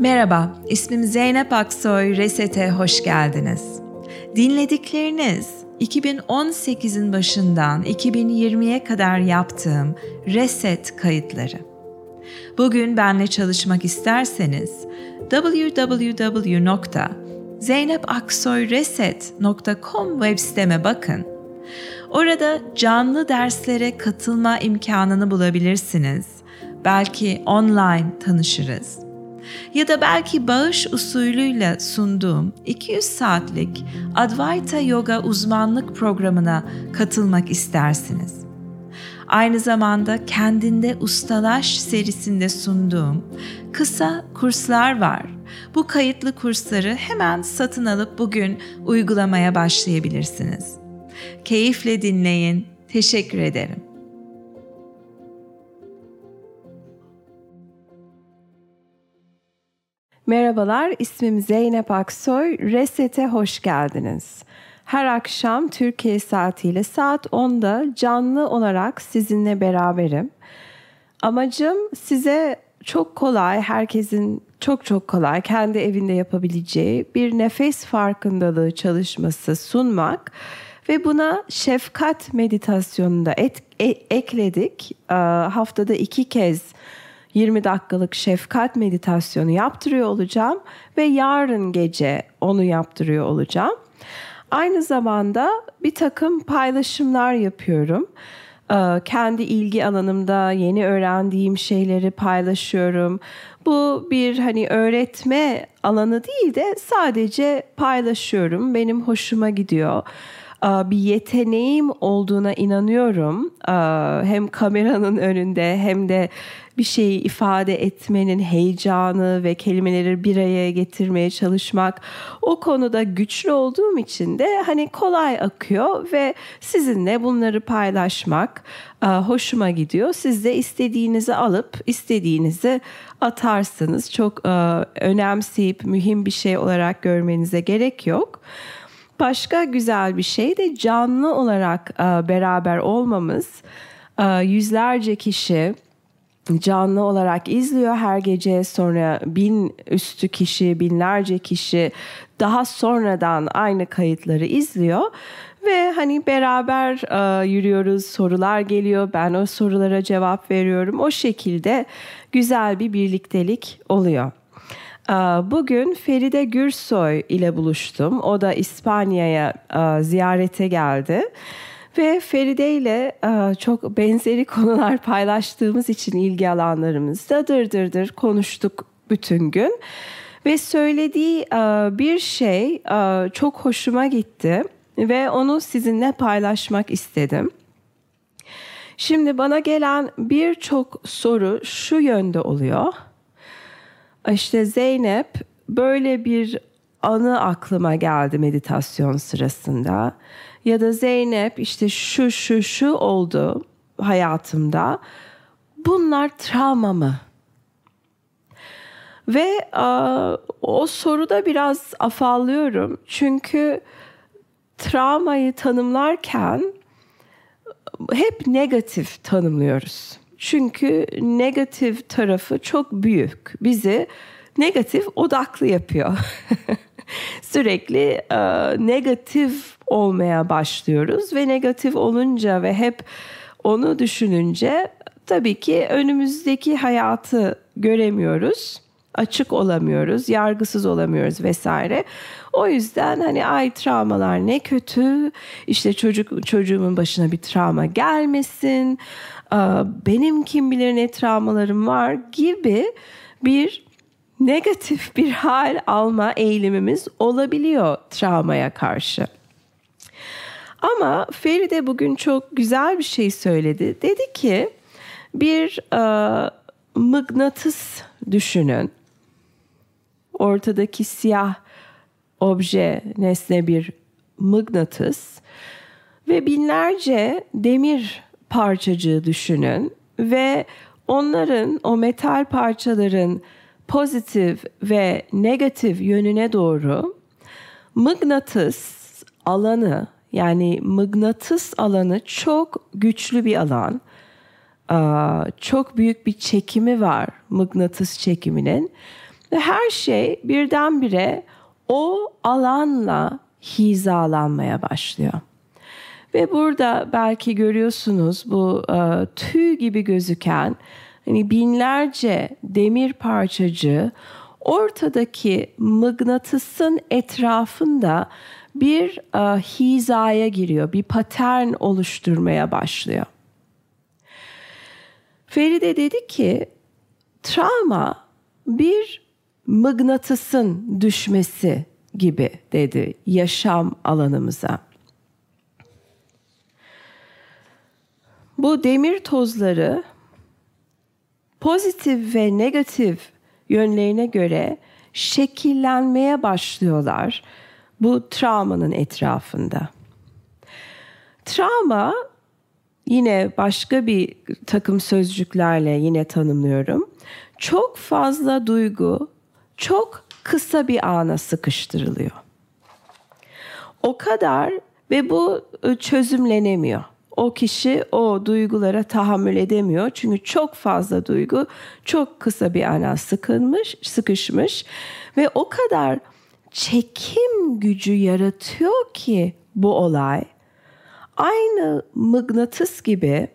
Merhaba, ismim Zeynep Aksoy, Reset'e hoş geldiniz. Dinledikleriniz 2018'in başından 2020'ye kadar yaptığım Reset kayıtları. Bugün benle çalışmak isterseniz www.zeynepaksoyreset.com web siteme bakın. Orada canlı derslere katılma imkanını bulabilirsiniz. Belki online tanışırız ya da belki bağış usulüyle sunduğum 200 saatlik Advaita Yoga uzmanlık programına katılmak istersiniz. Aynı zamanda kendinde ustalaş serisinde sunduğum kısa kurslar var. Bu kayıtlı kursları hemen satın alıp bugün uygulamaya başlayabilirsiniz. Keyifle dinleyin. Teşekkür ederim. Merhabalar, ismim Zeynep Aksoy. Reset'e hoş geldiniz. Her akşam Türkiye saatiyle saat 10'da canlı olarak sizinle beraberim. Amacım size çok kolay, herkesin çok çok kolay kendi evinde yapabileceği bir nefes farkındalığı çalışması sunmak ve buna şefkat meditasyonunu da et, e, ekledik. E, haftada iki kez 20 dakikalık şefkat meditasyonu yaptırıyor olacağım ve yarın gece onu yaptırıyor olacağım. Aynı zamanda bir takım paylaşımlar yapıyorum. Ee, kendi ilgi alanımda yeni öğrendiğim şeyleri paylaşıyorum. Bu bir hani öğretme alanı değil de sadece paylaşıyorum. Benim hoşuma gidiyor bir yeteneğim olduğuna inanıyorum. Hem kameranın önünde hem de bir şeyi ifade etmenin heyecanı ve kelimeleri bir araya getirmeye çalışmak o konuda güçlü olduğum için de hani kolay akıyor ve sizinle bunları paylaşmak hoşuma gidiyor. Siz de istediğinizi alıp istediğinizi atarsınız. Çok önemseyip mühim bir şey olarak görmenize gerek yok. Başka güzel bir şey de canlı olarak e, beraber olmamız. E, yüzlerce kişi canlı olarak izliyor her gece sonra bin üstü kişi binlerce kişi daha sonradan aynı kayıtları izliyor ve hani beraber e, yürüyoruz sorular geliyor ben o sorulara cevap veriyorum o şekilde güzel bir birliktelik oluyor. Ee, bugün Feride Gürsoy ile buluştum. O da İspanya'ya e, ziyarete geldi. Ve Feride ile e, çok benzeri konular paylaştığımız için ilgi alanlarımızda dır dır dır konuştuk bütün gün. Ve söylediği e, bir şey çok hoşuma gitti ve onu sizinle paylaşmak istedim. Şimdi bana gelen birçok soru şu yönde oluyor. İşte Zeynep böyle bir anı aklıma geldi meditasyon sırasında. Ya da Zeynep işte şu şu şu oldu hayatımda. Bunlar travma mı? Ve a, o soruda biraz afallıyorum. Çünkü travmayı tanımlarken hep negatif tanımlıyoruz. Çünkü negatif tarafı çok büyük. Bizi negatif odaklı yapıyor. Sürekli e, negatif olmaya başlıyoruz ve negatif olunca ve hep onu düşününce tabii ki önümüzdeki hayatı göremiyoruz. Açık olamıyoruz, yargısız olamıyoruz vesaire. O yüzden hani ay travmalar ne kötü. işte çocuk çocuğumun başına bir travma gelmesin benim kim bilir ne travmalarım var gibi bir negatif bir hal alma eğilimimiz olabiliyor travmaya karşı. Ama Feride bugün çok güzel bir şey söyledi. Dedi ki bir e, mıknatıs düşünün. Ortadaki siyah obje, nesne bir mıknatıs ve binlerce demir parçacığı düşünün ve onların o metal parçaların pozitif ve negatif yönüne doğru mıknatıs alanı yani mıknatıs alanı çok güçlü bir alan. Çok büyük bir çekimi var mıknatıs çekiminin Ve her şey birdenbire o alanla hizalanmaya başlıyor. Ve burada belki görüyorsunuz bu e, tüy gibi gözüken hani binlerce demir parçacığı ortadaki mıknatısın etrafında bir e, hizaya giriyor, bir patern oluşturmaya başlıyor. Feride dedi ki travma bir mıknatısın düşmesi gibi dedi yaşam alanımıza. Bu demir tozları pozitif ve negatif yönlerine göre şekillenmeye başlıyorlar bu travmanın etrafında. Travma yine başka bir takım sözcüklerle yine tanımlıyorum. Çok fazla duygu çok kısa bir ana sıkıştırılıyor. O kadar ve bu ıı, çözümlenemiyor. O kişi o duygulara tahammül edemiyor. Çünkü çok fazla duygu çok kısa bir ana sıkılmış, sıkışmış ve o kadar çekim gücü yaratıyor ki bu olay aynı mıknatıs gibi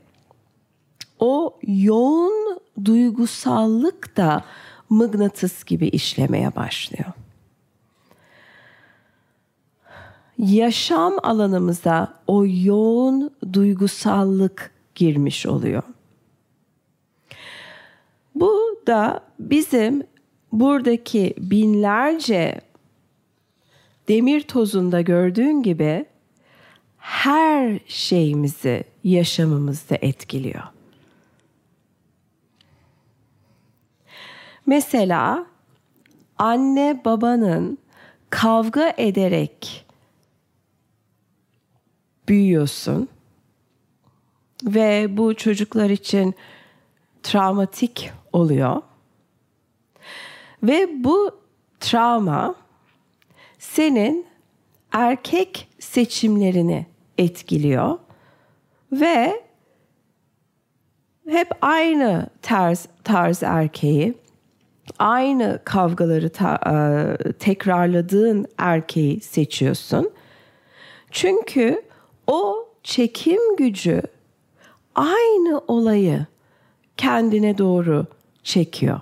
o yoğun duygusallık da mıknatıs gibi işlemeye başlıyor. Yaşam alanımıza o yoğun duygusallık girmiş oluyor. Bu da bizim buradaki binlerce demir tozunda gördüğün gibi her şeyimizi yaşamımızda etkiliyor. Mesela anne babanın kavga ederek büyüyorsun ve bu çocuklar için travmatik oluyor. Ve bu travma senin erkek seçimlerini etkiliyor ve hep aynı tarz tarz erkeği aynı kavgaları ta, e, tekrarladığın erkeği seçiyorsun. Çünkü o çekim gücü aynı olayı kendine doğru çekiyor.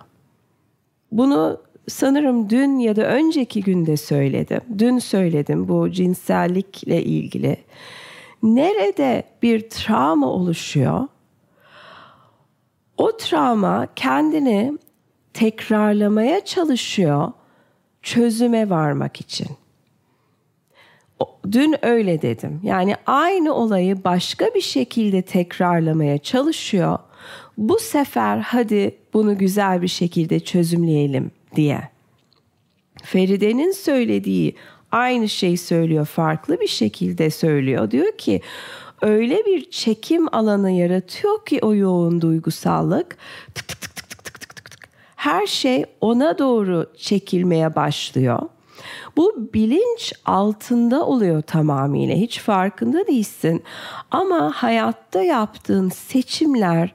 Bunu sanırım dün ya da önceki günde söyledim. Dün söyledim bu cinsellikle ilgili. Nerede bir travma oluşuyor? O travma kendini tekrarlamaya çalışıyor çözüme varmak için. Dün öyle dedim. Yani aynı olayı başka bir şekilde tekrarlamaya çalışıyor. Bu sefer hadi bunu güzel bir şekilde çözümleyelim diye. Feride'nin söylediği aynı şey söylüyor, farklı bir şekilde söylüyor. Diyor ki öyle bir çekim alanı yaratıyor ki o yoğun duygusallık tık tık tık tık tık tık tık tık. Her şey ona doğru çekilmeye başlıyor. Bu bilinç altında oluyor tamamıyla. Hiç farkında değilsin. Ama hayatta yaptığın seçimler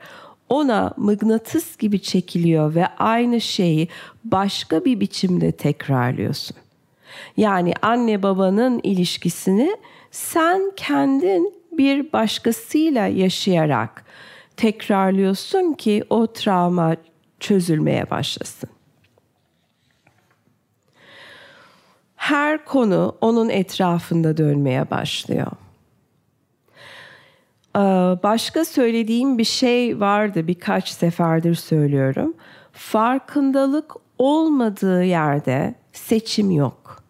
ona mıknatıs gibi çekiliyor ve aynı şeyi başka bir biçimde tekrarlıyorsun. Yani anne babanın ilişkisini sen kendin bir başkasıyla yaşayarak tekrarlıyorsun ki o travma çözülmeye başlasın. Her konu onun etrafında dönmeye başlıyor. Ee, başka söylediğim bir şey vardı birkaç seferdir söylüyorum. Farkındalık olmadığı yerde seçim yok.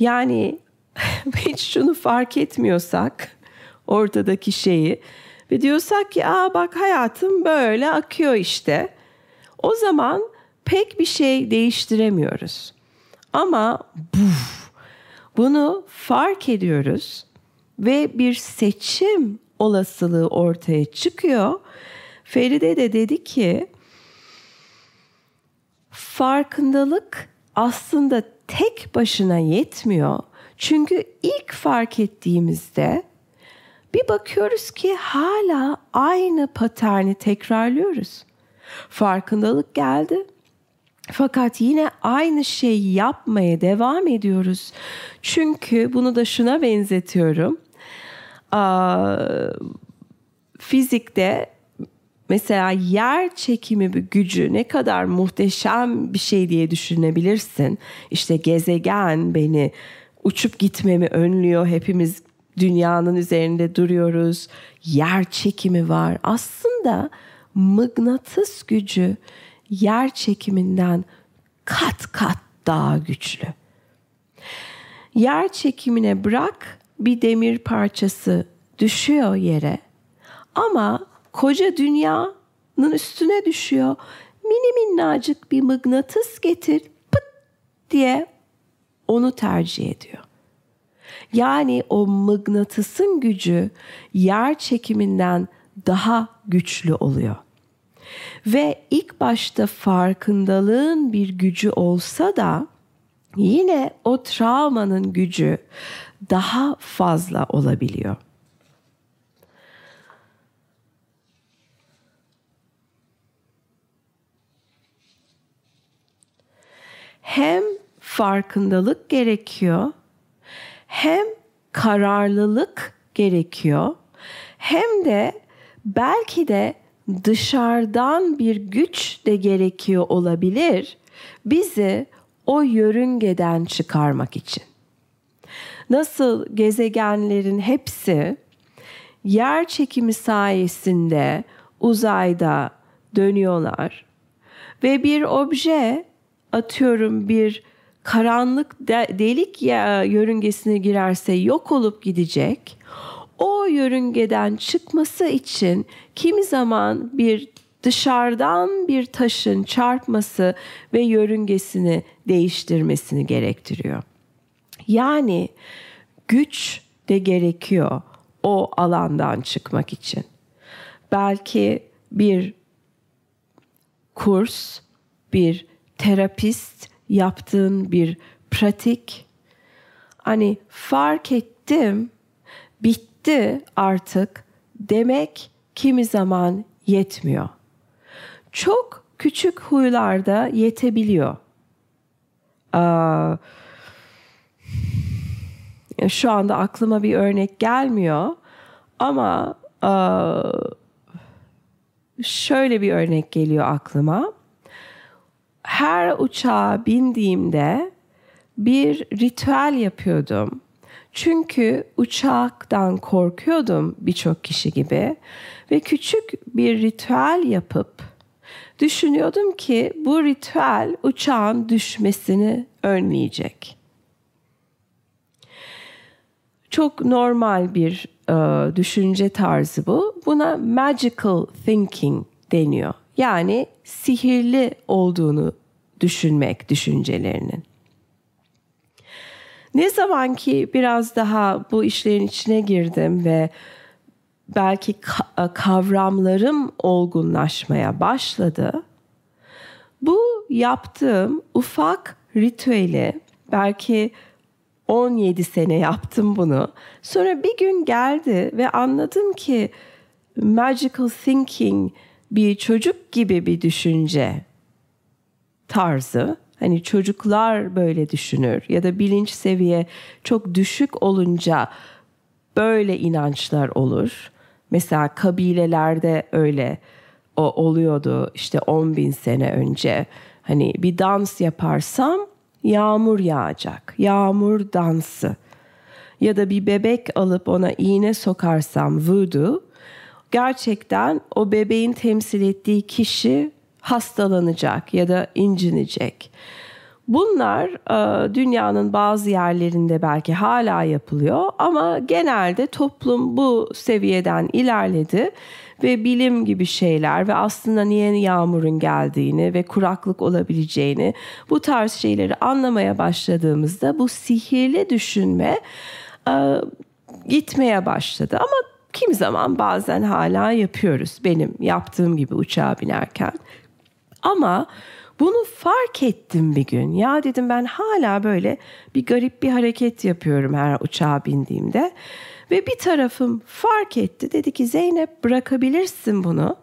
Yani hiç şunu fark etmiyorsak ortadaki şeyi ve diyorsak ki aa bak hayatım böyle akıyor işte. O zaman pek bir şey değiştiremiyoruz. Ama buf, bunu fark ediyoruz ve bir seçim olasılığı ortaya çıkıyor. Feride de dedi ki farkındalık aslında tek başına yetmiyor. Çünkü ilk fark ettiğimizde bir bakıyoruz ki hala aynı paterni tekrarlıyoruz. Farkındalık geldi. Fakat yine aynı şeyi yapmaya devam ediyoruz. Çünkü bunu da şuna benzetiyorum. Fizikte mesela yer çekimi gücü ne kadar muhteşem bir şey diye düşünebilirsin. İşte gezegen beni uçup gitmemi önlüyor. Hepimiz dünyanın üzerinde duruyoruz. Yer çekimi var. Aslında mıknatıs gücü yer çekiminden kat kat daha güçlü. Yer çekimine bırak bir demir parçası düşüyor yere ama koca dünyanın üstüne düşüyor. Mini minnacık bir mıknatıs getir pıt diye onu tercih ediyor. Yani o mıknatısın gücü yer çekiminden daha güçlü oluyor. Ve ilk başta farkındalığın bir gücü olsa da yine o travmanın gücü daha fazla olabiliyor. Hem farkındalık gerekiyor, hem kararlılık gerekiyor, hem de belki de dışarıdan bir güç de gerekiyor olabilir bizi o yörüngeden çıkarmak için. Nasıl gezegenlerin hepsi yer çekimi sayesinde uzayda dönüyorlar ve bir obje atıyorum bir karanlık delik yörüngesine girerse yok olup gidecek o yörüngeden çıkması için kimi zaman bir dışarıdan bir taşın çarpması ve yörüngesini değiştirmesini gerektiriyor. Yani güç de gerekiyor o alandan çıkmak için. Belki bir kurs, bir terapist yaptığın bir pratik hani fark ettim bitti artık demek kimi zaman yetmiyor. Çok küçük huylarda yetebiliyor. Aa, şu anda aklıma bir örnek gelmiyor ama aa, şöyle bir örnek geliyor aklıma. Her uçağa bindiğimde bir ritüel yapıyordum çünkü uçaktan korkuyordum birçok kişi gibi ve küçük bir ritüel yapıp düşünüyordum ki bu ritüel uçağın düşmesini önleyecek. Çok normal bir e, düşünce tarzı bu. Buna magical thinking deniyor. Yani sihirli olduğunu düşünmek düşüncelerinin. Ne zaman ki biraz daha bu işlerin içine girdim ve belki kavramlarım olgunlaşmaya başladı. Bu yaptığım ufak ritüeli belki 17 sene yaptım bunu. Sonra bir gün geldi ve anladım ki magical thinking bir çocuk gibi bir düşünce tarzı Hani çocuklar böyle düşünür ya da bilinç seviye çok düşük olunca böyle inançlar olur. Mesela kabilelerde öyle o oluyordu işte 10 bin sene önce. Hani bir dans yaparsam yağmur yağacak. Yağmur dansı. Ya da bir bebek alıp ona iğne sokarsam voodoo gerçekten o bebeğin temsil ettiği kişi hastalanacak ya da incinecek. Bunlar e, dünyanın bazı yerlerinde belki hala yapılıyor ama genelde toplum bu seviyeden ilerledi ve bilim gibi şeyler ve aslında niye yağmurun geldiğini ve kuraklık olabileceğini bu tarz şeyleri anlamaya başladığımızda bu sihirli düşünme e, gitmeye başladı ama kim zaman bazen hala yapıyoruz benim yaptığım gibi uçağa binerken ama bunu fark ettim bir gün. Ya dedim ben hala böyle bir garip bir hareket yapıyorum her uçağa bindiğimde. Ve bir tarafım fark etti. Dedi ki Zeynep bırakabilirsin bunu.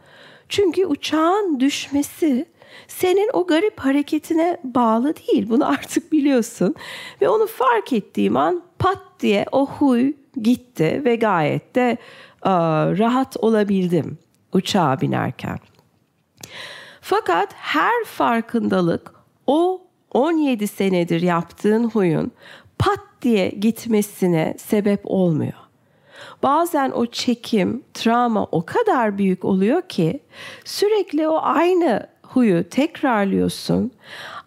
Çünkü uçağın düşmesi senin o garip hareketine bağlı değil. Bunu artık biliyorsun. Ve onu fark ettiğim an pat diye o huy gitti ve gayet de e, rahat olabildim uçağa binerken. Fakat her farkındalık o 17 senedir yaptığın huyun pat diye gitmesine sebep olmuyor. Bazen o çekim, travma o kadar büyük oluyor ki sürekli o aynı huyu tekrarlıyorsun.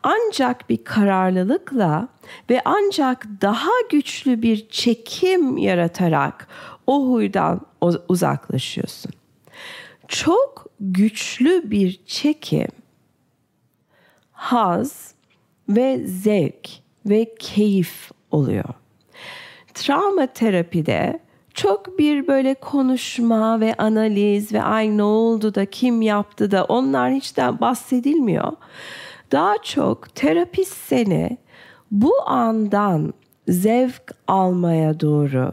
Ancak bir kararlılıkla ve ancak daha güçlü bir çekim yaratarak o huydan uzaklaşıyorsun. Çok güçlü bir çekim haz ve zevk ve keyif oluyor. Travma terapide çok bir böyle konuşma ve analiz ve ay ne oldu da kim yaptı da onlar hiçten bahsedilmiyor. Daha çok terapist seni bu andan zevk almaya doğru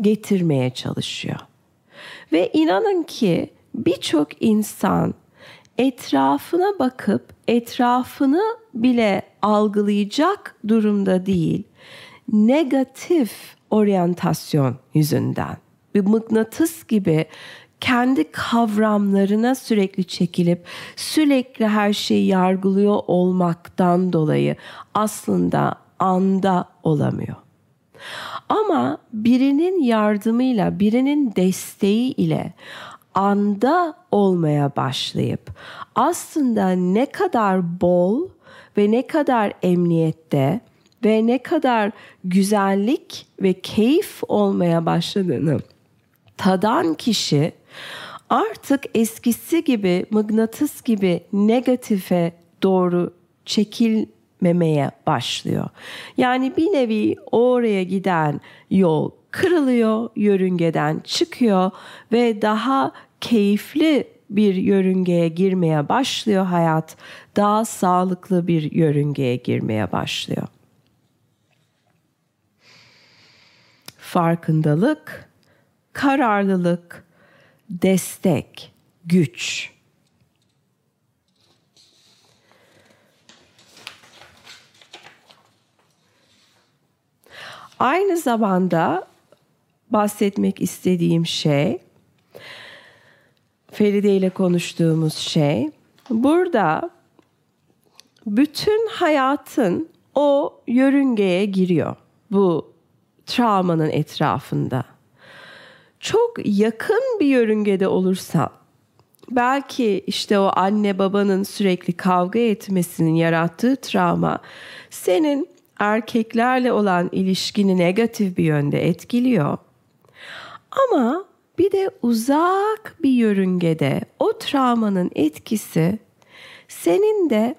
getirmeye çalışıyor. Ve inanın ki birçok insan etrafına bakıp etrafını bile algılayacak durumda değil. Negatif oryantasyon yüzünden bir mıknatıs gibi kendi kavramlarına sürekli çekilip sürekli her şeyi yargılıyor olmaktan dolayı aslında anda olamıyor. Ama birinin yardımıyla, birinin desteği ile anda olmaya başlayıp aslında ne kadar bol ve ne kadar emniyette ve ne kadar güzellik ve keyif olmaya başladığını tadan kişi artık eskisi gibi mıknatıs gibi negatife doğru çekilmemeye başlıyor. Yani bir nevi oraya giden yol kırılıyor, yörüngeden çıkıyor ve daha keyifli bir yörüngeye girmeye başlıyor hayat. Daha sağlıklı bir yörüngeye girmeye başlıyor. Farkındalık, kararlılık, destek, güç. Aynı zamanda bahsetmek istediğim şey Feride ile konuştuğumuz şey burada bütün hayatın o yörüngeye giriyor bu travmanın etrafında. Çok yakın bir yörüngede olursa belki işte o anne babanın sürekli kavga etmesinin yarattığı travma senin erkeklerle olan ilişkini negatif bir yönde etkiliyor. Ama bir de uzak bir yörüngede o travmanın etkisi senin de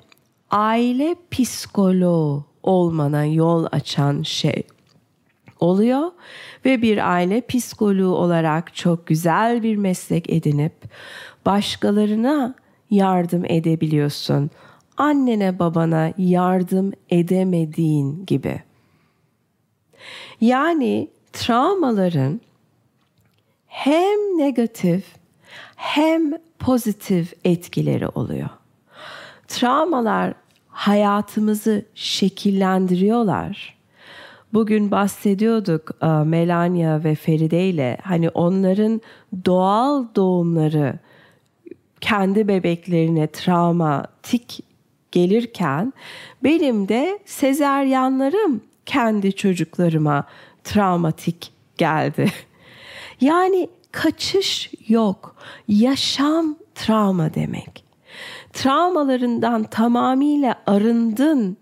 aile psikoloğu olmana yol açan şey oluyor ve bir aile psikoloğu olarak çok güzel bir meslek edinip başkalarına yardım edebiliyorsun. Annene babana yardım edemediğin gibi. Yani travmaların hem negatif hem pozitif etkileri oluyor. Travmalar hayatımızı şekillendiriyorlar. Bugün bahsediyorduk e, Melania ve Feride ile hani onların doğal doğumları kendi bebeklerine travmatik gelirken benim de sezeryanlarım kendi çocuklarıma travmatik geldi. Yani kaçış yok. Yaşam travma demek. Travmalarından tamamıyla arındın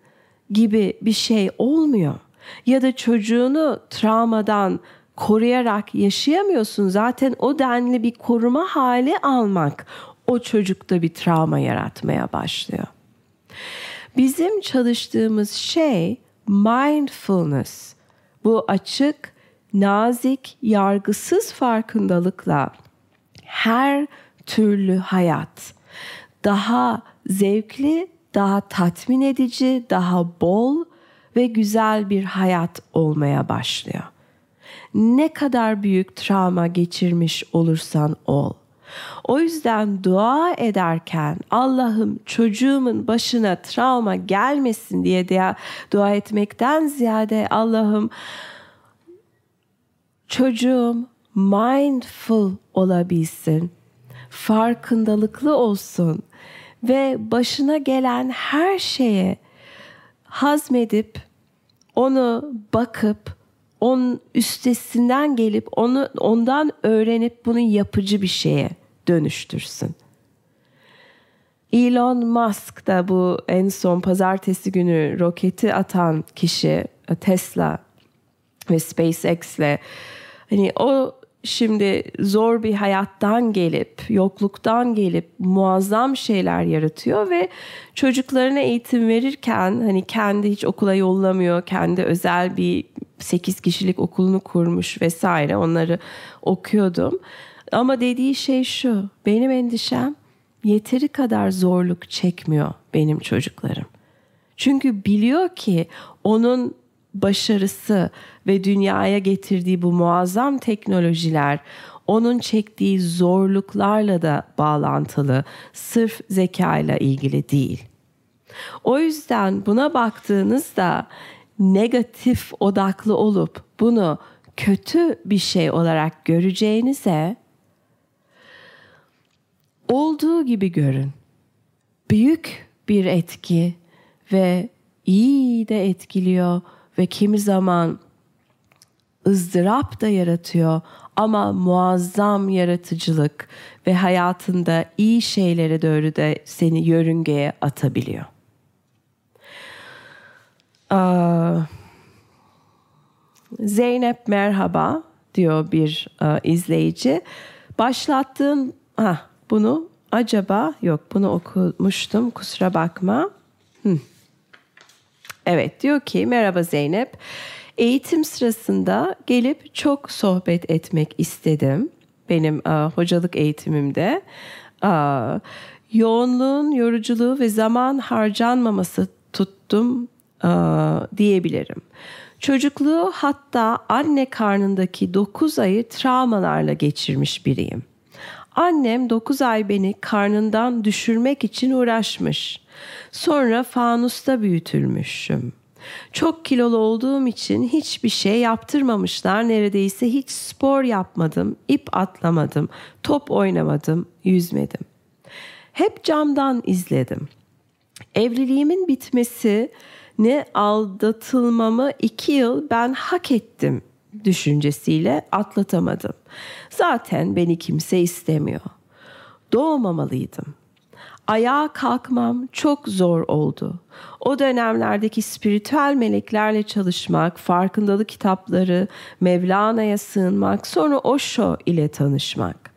gibi bir şey olmuyor. Ya da çocuğunu travmadan koruyarak yaşayamıyorsun. Zaten o denli bir koruma hali almak o çocukta bir travma yaratmaya başlıyor. Bizim çalıştığımız şey mindfulness. Bu açık nazik, yargısız farkındalıkla her türlü hayat daha zevkli, daha tatmin edici, daha bol ve güzel bir hayat olmaya başlıyor. Ne kadar büyük travma geçirmiş olursan ol. O yüzden dua ederken Allah'ım çocuğumun başına travma gelmesin diye de dua etmekten ziyade Allah'ım çocuğum mindful olabilsin, farkındalıklı olsun ve başına gelen her şeye hazmedip onu bakıp onun üstesinden gelip onu ondan öğrenip bunu yapıcı bir şeye dönüştürsün. Elon Musk da bu en son pazartesi günü roketi atan kişi Tesla ve SpaceX'le hani o şimdi zor bir hayattan gelip, yokluktan gelip muazzam şeyler yaratıyor ve çocuklarına eğitim verirken hani kendi hiç okula yollamıyor, kendi özel bir 8 kişilik okulunu kurmuş vesaire onları okuyordum. Ama dediği şey şu, benim endişem yeteri kadar zorluk çekmiyor benim çocuklarım. Çünkü biliyor ki onun başarısı ve dünyaya getirdiği bu muazzam teknolojiler onun çektiği zorluklarla da bağlantılı, sırf zekayla ilgili değil. O yüzden buna baktığınızda negatif odaklı olup bunu kötü bir şey olarak göreceğinize olduğu gibi görün. Büyük bir etki ve iyi de etkiliyor ve kimi zaman ızdırap da yaratıyor ama muazzam yaratıcılık ve hayatında iyi şeylere doğru da seni yörüngeye atabiliyor. Zeynep merhaba diyor bir izleyici. Başlattığın ha bunu acaba yok bunu okumuştum kusura bakma. Hmm. Evet diyor ki merhaba Zeynep. Eğitim sırasında gelip çok sohbet etmek istedim. Benim a, hocalık eğitimimde. A, yoğunluğun, yoruculuğu ve zaman harcanmaması tuttum a, diyebilirim. Çocukluğu hatta anne karnındaki 9 ayı travmalarla geçirmiş biriyim. Annem 9 ay beni karnından düşürmek için uğraşmış. Sonra fanusta büyütülmüşüm. Çok kilolu olduğum için hiçbir şey yaptırmamışlar. Neredeyse hiç spor yapmadım, ip atlamadım, top oynamadım, yüzmedim. Hep camdan izledim. Evliliğimin bitmesi ne aldatılmamı iki yıl ben hak ettim düşüncesiyle atlatamadım. Zaten beni kimse istemiyor. Doğmamalıydım. Ayağa kalkmam çok zor oldu. O dönemlerdeki spiritüel meleklerle çalışmak, farkındalık kitapları, Mevlana'ya sığınmak, sonra Osho ile tanışmak.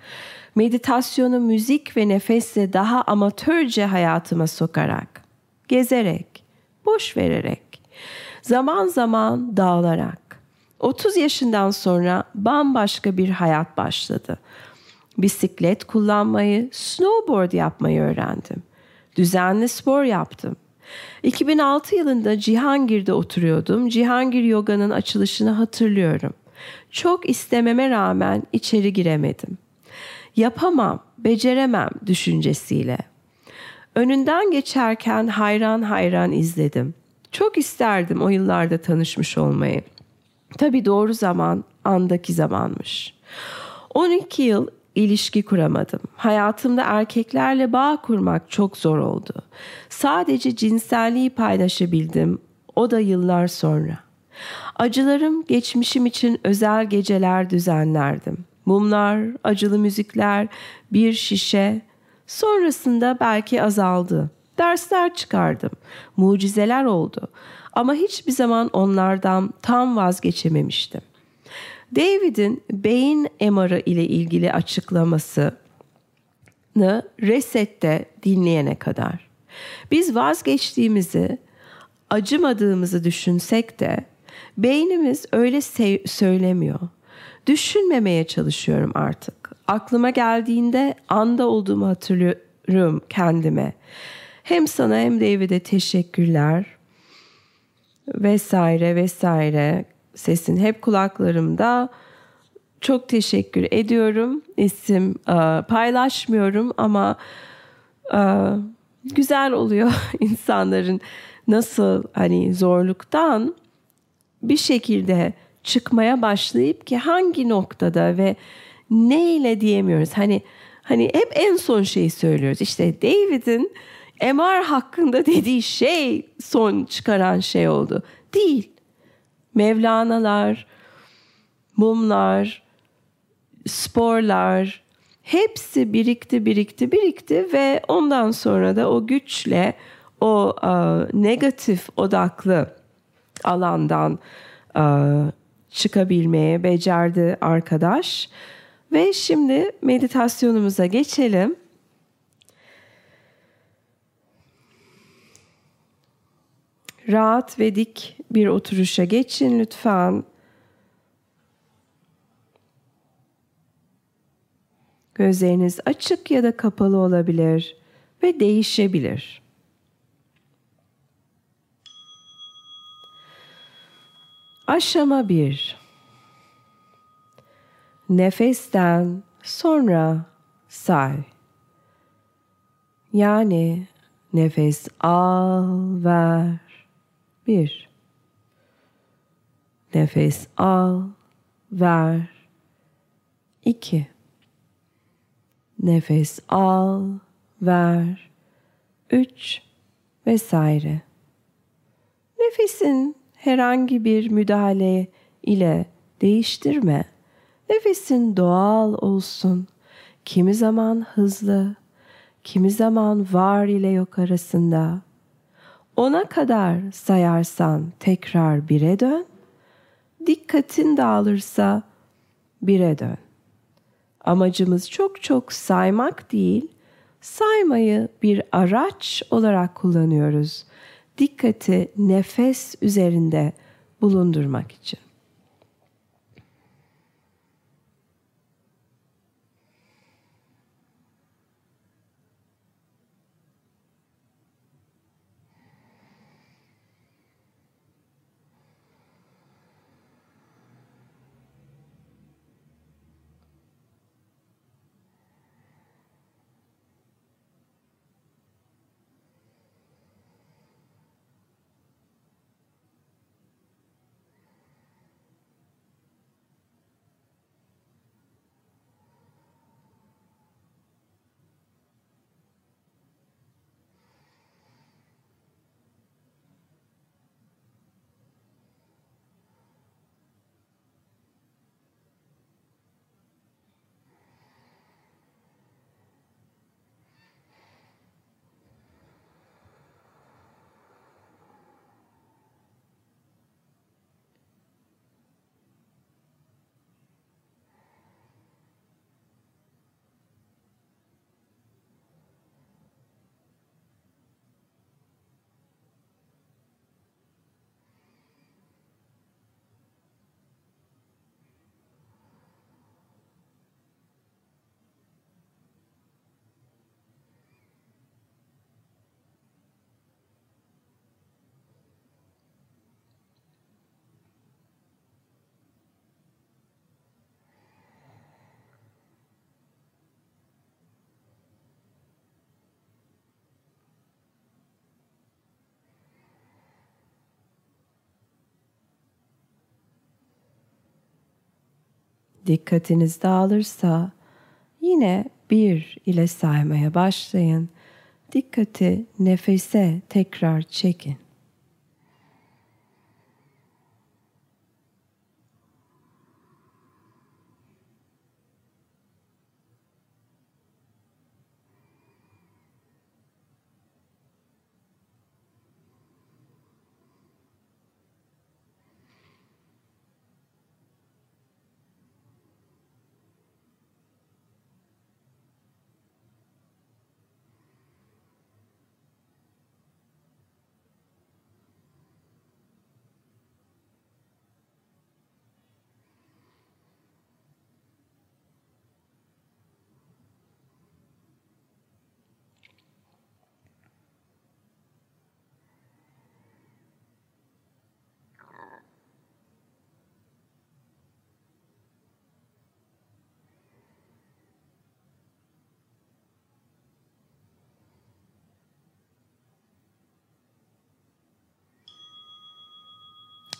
Meditasyonu müzik ve nefesle daha amatörce hayatıma sokarak, gezerek, boş vererek, zaman zaman dağılarak. 30 yaşından sonra bambaşka bir hayat başladı. Bisiklet kullanmayı, snowboard yapmayı öğrendim. Düzenli spor yaptım. 2006 yılında Cihangir'de oturuyordum. Cihangir Yoga'nın açılışını hatırlıyorum. Çok istememe rağmen içeri giremedim. Yapamam, beceremem düşüncesiyle. Önünden geçerken hayran hayran izledim. Çok isterdim o yıllarda tanışmış olmayı. Tabii doğru zaman andaki zamanmış. 12 yıl ilişki kuramadım. Hayatımda erkeklerle bağ kurmak çok zor oldu. Sadece cinselliği paylaşabildim. O da yıllar sonra. Acılarım geçmişim için özel geceler düzenlerdim. Mumlar, acılı müzikler, bir şişe. Sonrasında belki azaldı. Dersler çıkardım. Mucizeler oldu. Ama hiçbir zaman onlardan tam vazgeçememiştim. David'in beyin MR'ı ile ilgili açıklamasını Reset'te dinleyene kadar. Biz vazgeçtiğimizi, acımadığımızı düşünsek de beynimiz öyle söylemiyor. Düşünmemeye çalışıyorum artık. Aklıma geldiğinde anda olduğumu hatırlıyorum kendime. Hem sana hem David'e teşekkürler vesaire vesaire sesin hep kulaklarımda çok teşekkür ediyorum. İsim e, paylaşmıyorum ama e, güzel oluyor insanların nasıl hani zorluktan bir şekilde çıkmaya başlayıp ki hangi noktada ve ne ile diyemiyoruz. Hani hani hep en son şeyi söylüyoruz. İşte David'in MR hakkında dediği şey son çıkaran şey oldu. Değil. Mevlanalar, mumlar, sporlar hepsi birikti birikti birikti ve ondan sonra da o güçle o uh, negatif odaklı alandan uh, çıkabilmeye becerdi arkadaş. Ve şimdi meditasyonumuza geçelim. Rahat ve dik bir oturuşa geçin lütfen. Gözleriniz açık ya da kapalı olabilir ve değişebilir. Aşama 1 Nefesten sonra say. Yani nefes al, ver. Bir. Nefes al, ver. İki. Nefes al, ver. Üç. Vesaire. Nefesin herhangi bir müdahale ile değiştirme. Nefesin doğal olsun. Kimi zaman hızlı, kimi zaman var ile yok arasında. Ona kadar sayarsan tekrar bire dön. Dikkatin dağılırsa bire dön. Amacımız çok çok saymak değil, saymayı bir araç olarak kullanıyoruz. Dikkati nefes üzerinde bulundurmak için. Dikkatiniz dağılırsa yine bir ile saymaya başlayın. Dikkati nefese tekrar çekin.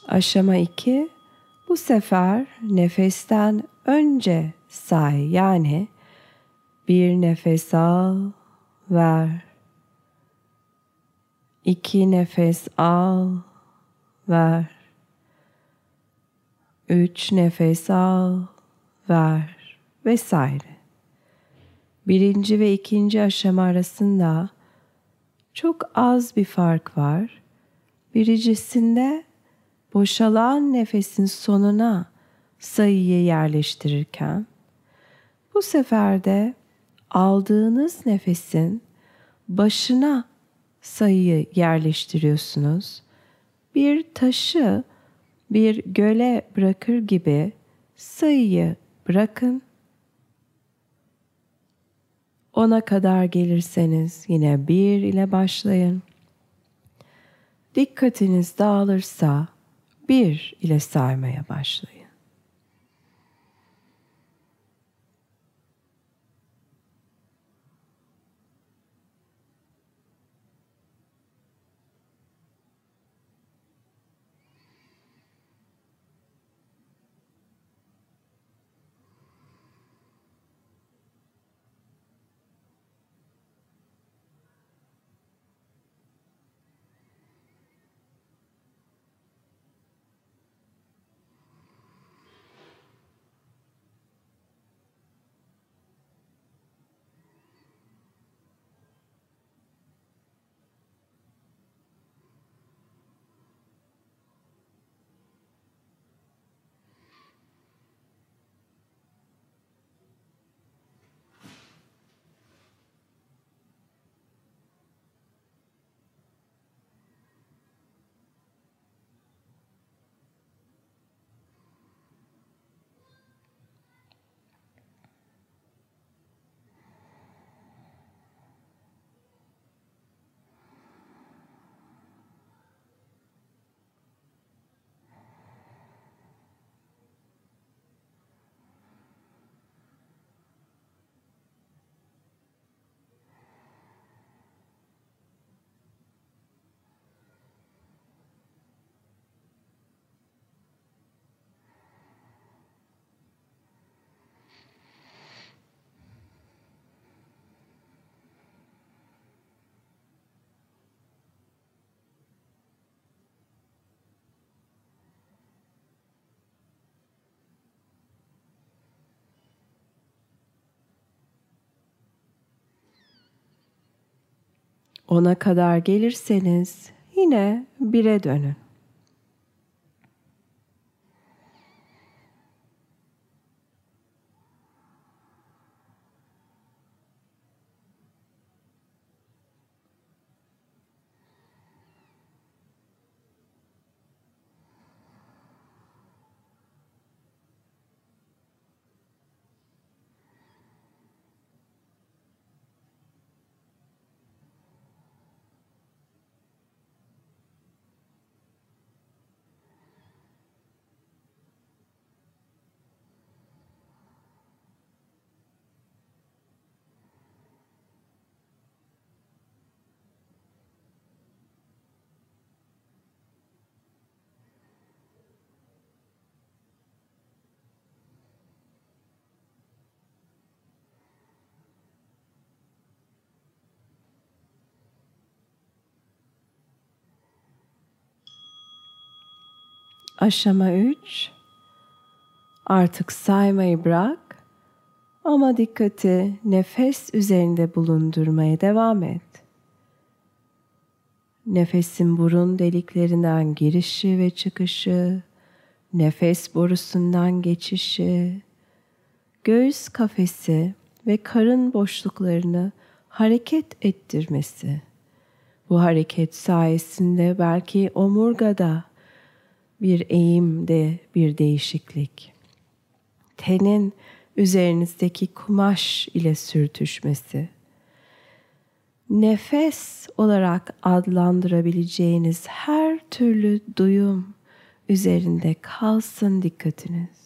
Aşama 2. Bu sefer nefesten önce say yani bir nefes al, ver. İki nefes al, ver. Üç nefes al, ver vesaire. Birinci ve ikinci aşama arasında çok az bir fark var. Birincisinde boşalan nefesin sonuna sayıyı yerleştirirken bu sefer de aldığınız nefesin başına sayıyı yerleştiriyorsunuz. Bir taşı bir göle bırakır gibi sayıyı bırakın. Ona kadar gelirseniz yine bir ile başlayın. Dikkatiniz dağılırsa bir ile saymaya başlayın. Ona kadar gelirseniz yine bire dönün. Aşama 3. Artık saymayı bırak ama dikkati nefes üzerinde bulundurmaya devam et. Nefesin burun deliklerinden girişi ve çıkışı, nefes borusundan geçişi, göğüs kafesi ve karın boşluklarını hareket ettirmesi. Bu hareket sayesinde belki omurgada bir eğimde bir değişiklik. Tenin üzerinizdeki kumaş ile sürtüşmesi. Nefes olarak adlandırabileceğiniz her türlü duyum üzerinde kalsın dikkatiniz.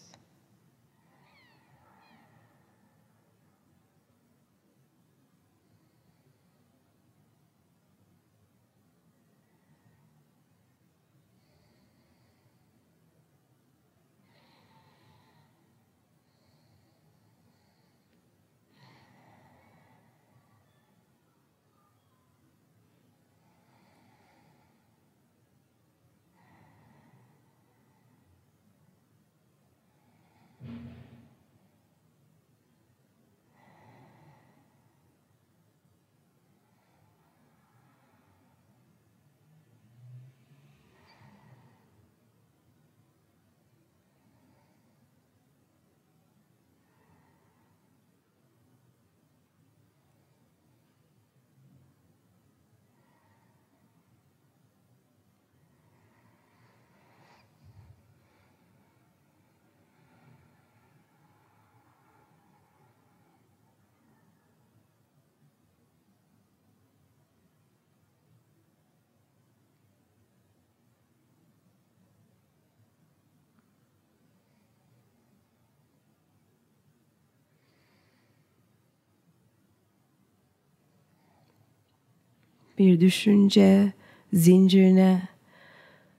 Bir düşünce zincirine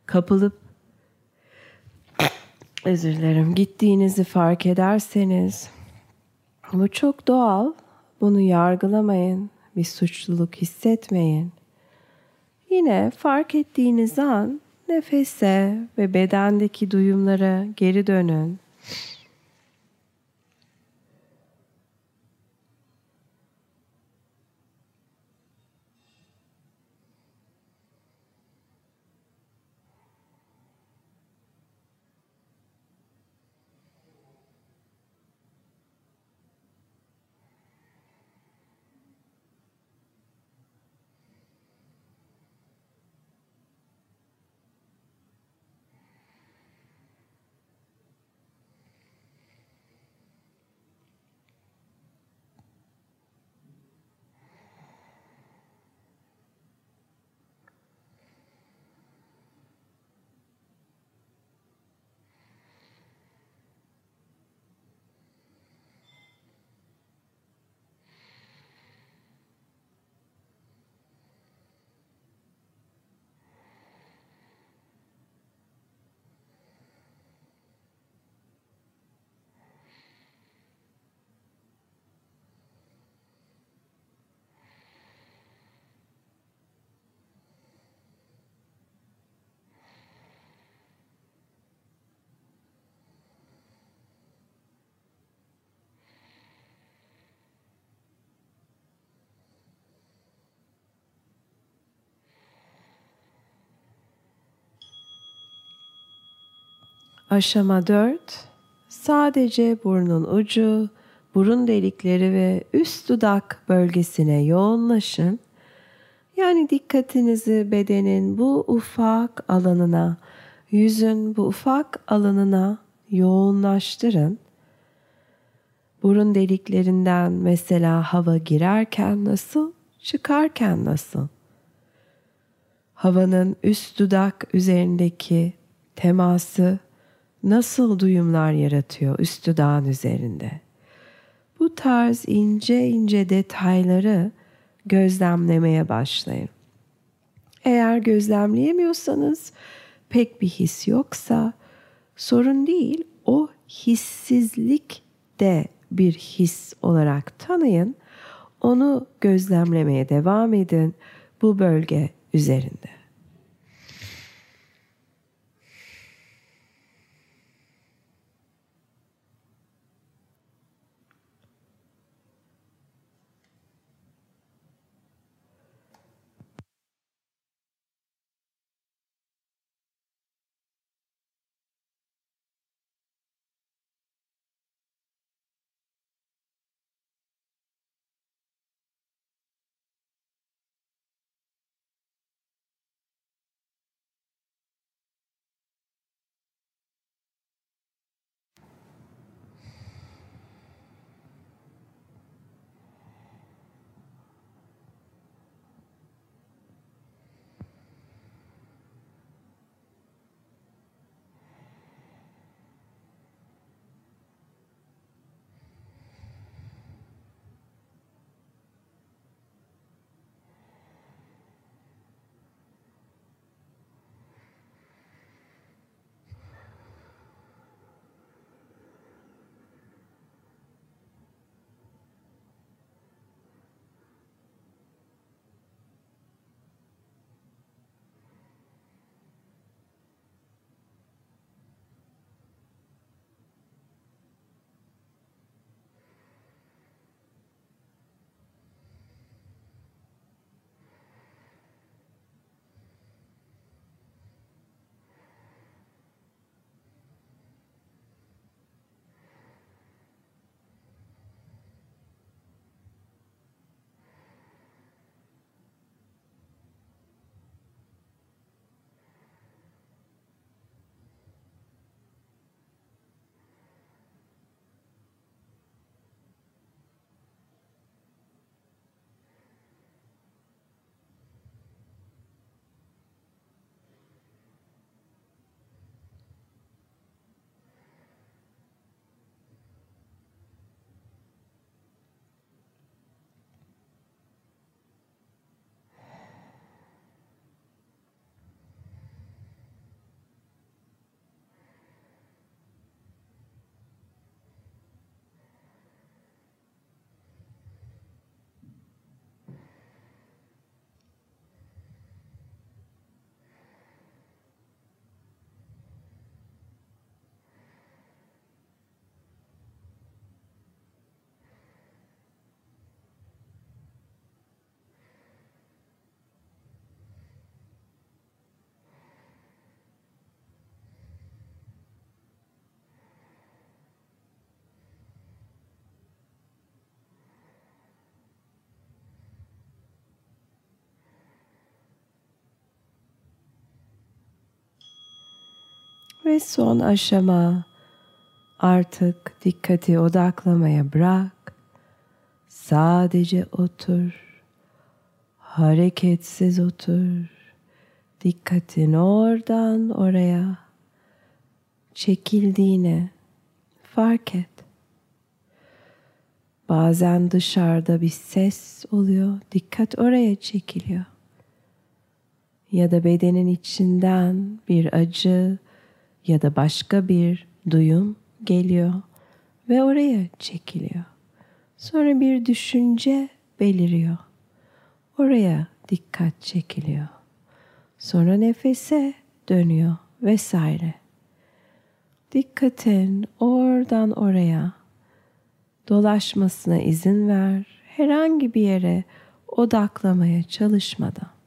kapılıp özür dilerim gittiğinizi fark ederseniz bu çok doğal. Bunu yargılamayın. Bir suçluluk hissetmeyin. Yine fark ettiğiniz an nefese ve bedendeki duyumlara geri dönün. Aşama 4. Sadece burnun ucu, burun delikleri ve üst dudak bölgesine yoğunlaşın. Yani dikkatinizi bedenin bu ufak alanına, yüzün bu ufak alanına yoğunlaştırın. Burun deliklerinden mesela hava girerken nasıl, çıkarken nasıl? Havanın üst dudak üzerindeki teması nasıl duyumlar yaratıyor üst dudağın üzerinde? Bu tarz ince ince detayları gözlemlemeye başlayın. Eğer gözlemleyemiyorsanız, pek bir his yoksa sorun değil. O hissizlik de bir his olarak tanıyın. Onu gözlemlemeye devam edin bu bölge üzerinde. Ve son aşama artık dikkati odaklamaya bırak. Sadece otur. Hareketsiz otur. Dikkatin oradan oraya çekildiğini fark et. Bazen dışarıda bir ses oluyor, dikkat oraya çekiliyor. Ya da bedenin içinden bir acı ya da başka bir duyum geliyor ve oraya çekiliyor. Sonra bir düşünce beliriyor. Oraya dikkat çekiliyor. Sonra nefese dönüyor vesaire. Dikkatin oradan oraya dolaşmasına izin ver. Herhangi bir yere odaklamaya çalışmadan.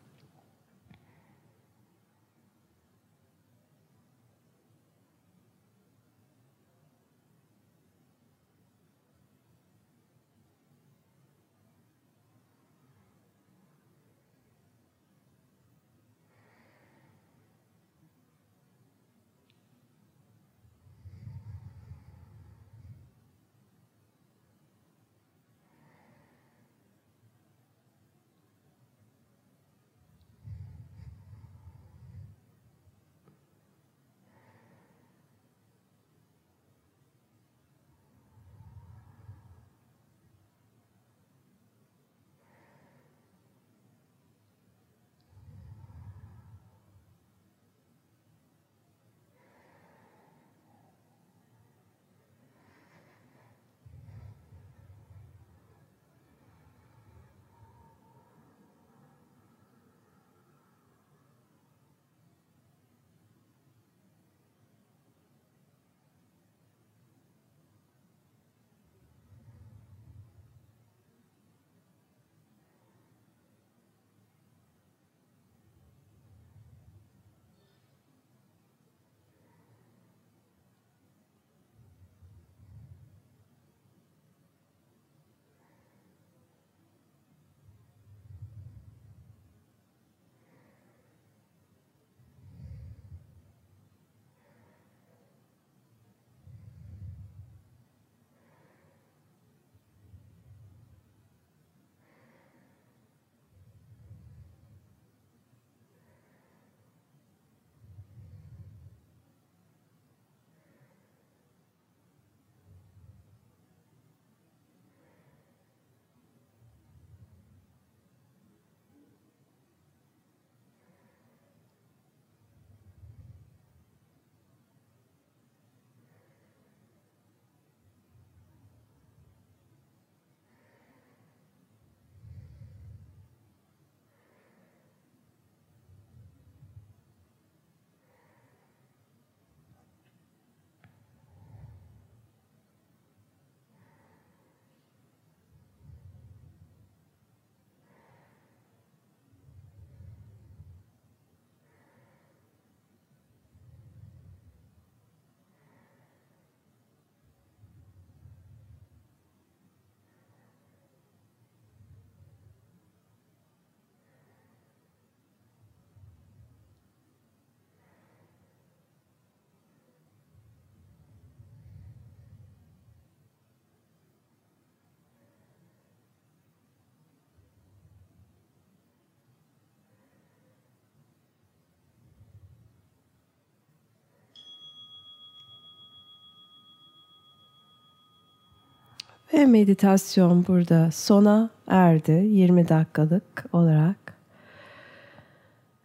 Ve meditasyon burada sona erdi 20 dakikalık olarak.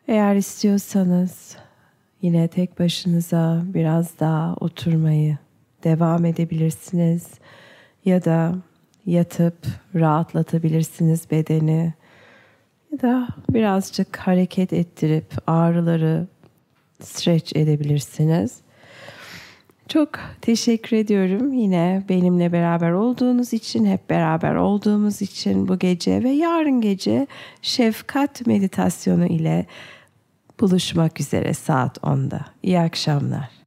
Eğer istiyorsanız yine tek başınıza biraz daha oturmayı devam edebilirsiniz ya da yatıp rahatlatabilirsiniz bedeni ya da birazcık hareket ettirip ağrıları stretch edebilirsiniz. Çok teşekkür ediyorum yine benimle beraber olduğunuz için, hep beraber olduğumuz için bu gece ve yarın gece şefkat meditasyonu ile buluşmak üzere saat 10'da. İyi akşamlar.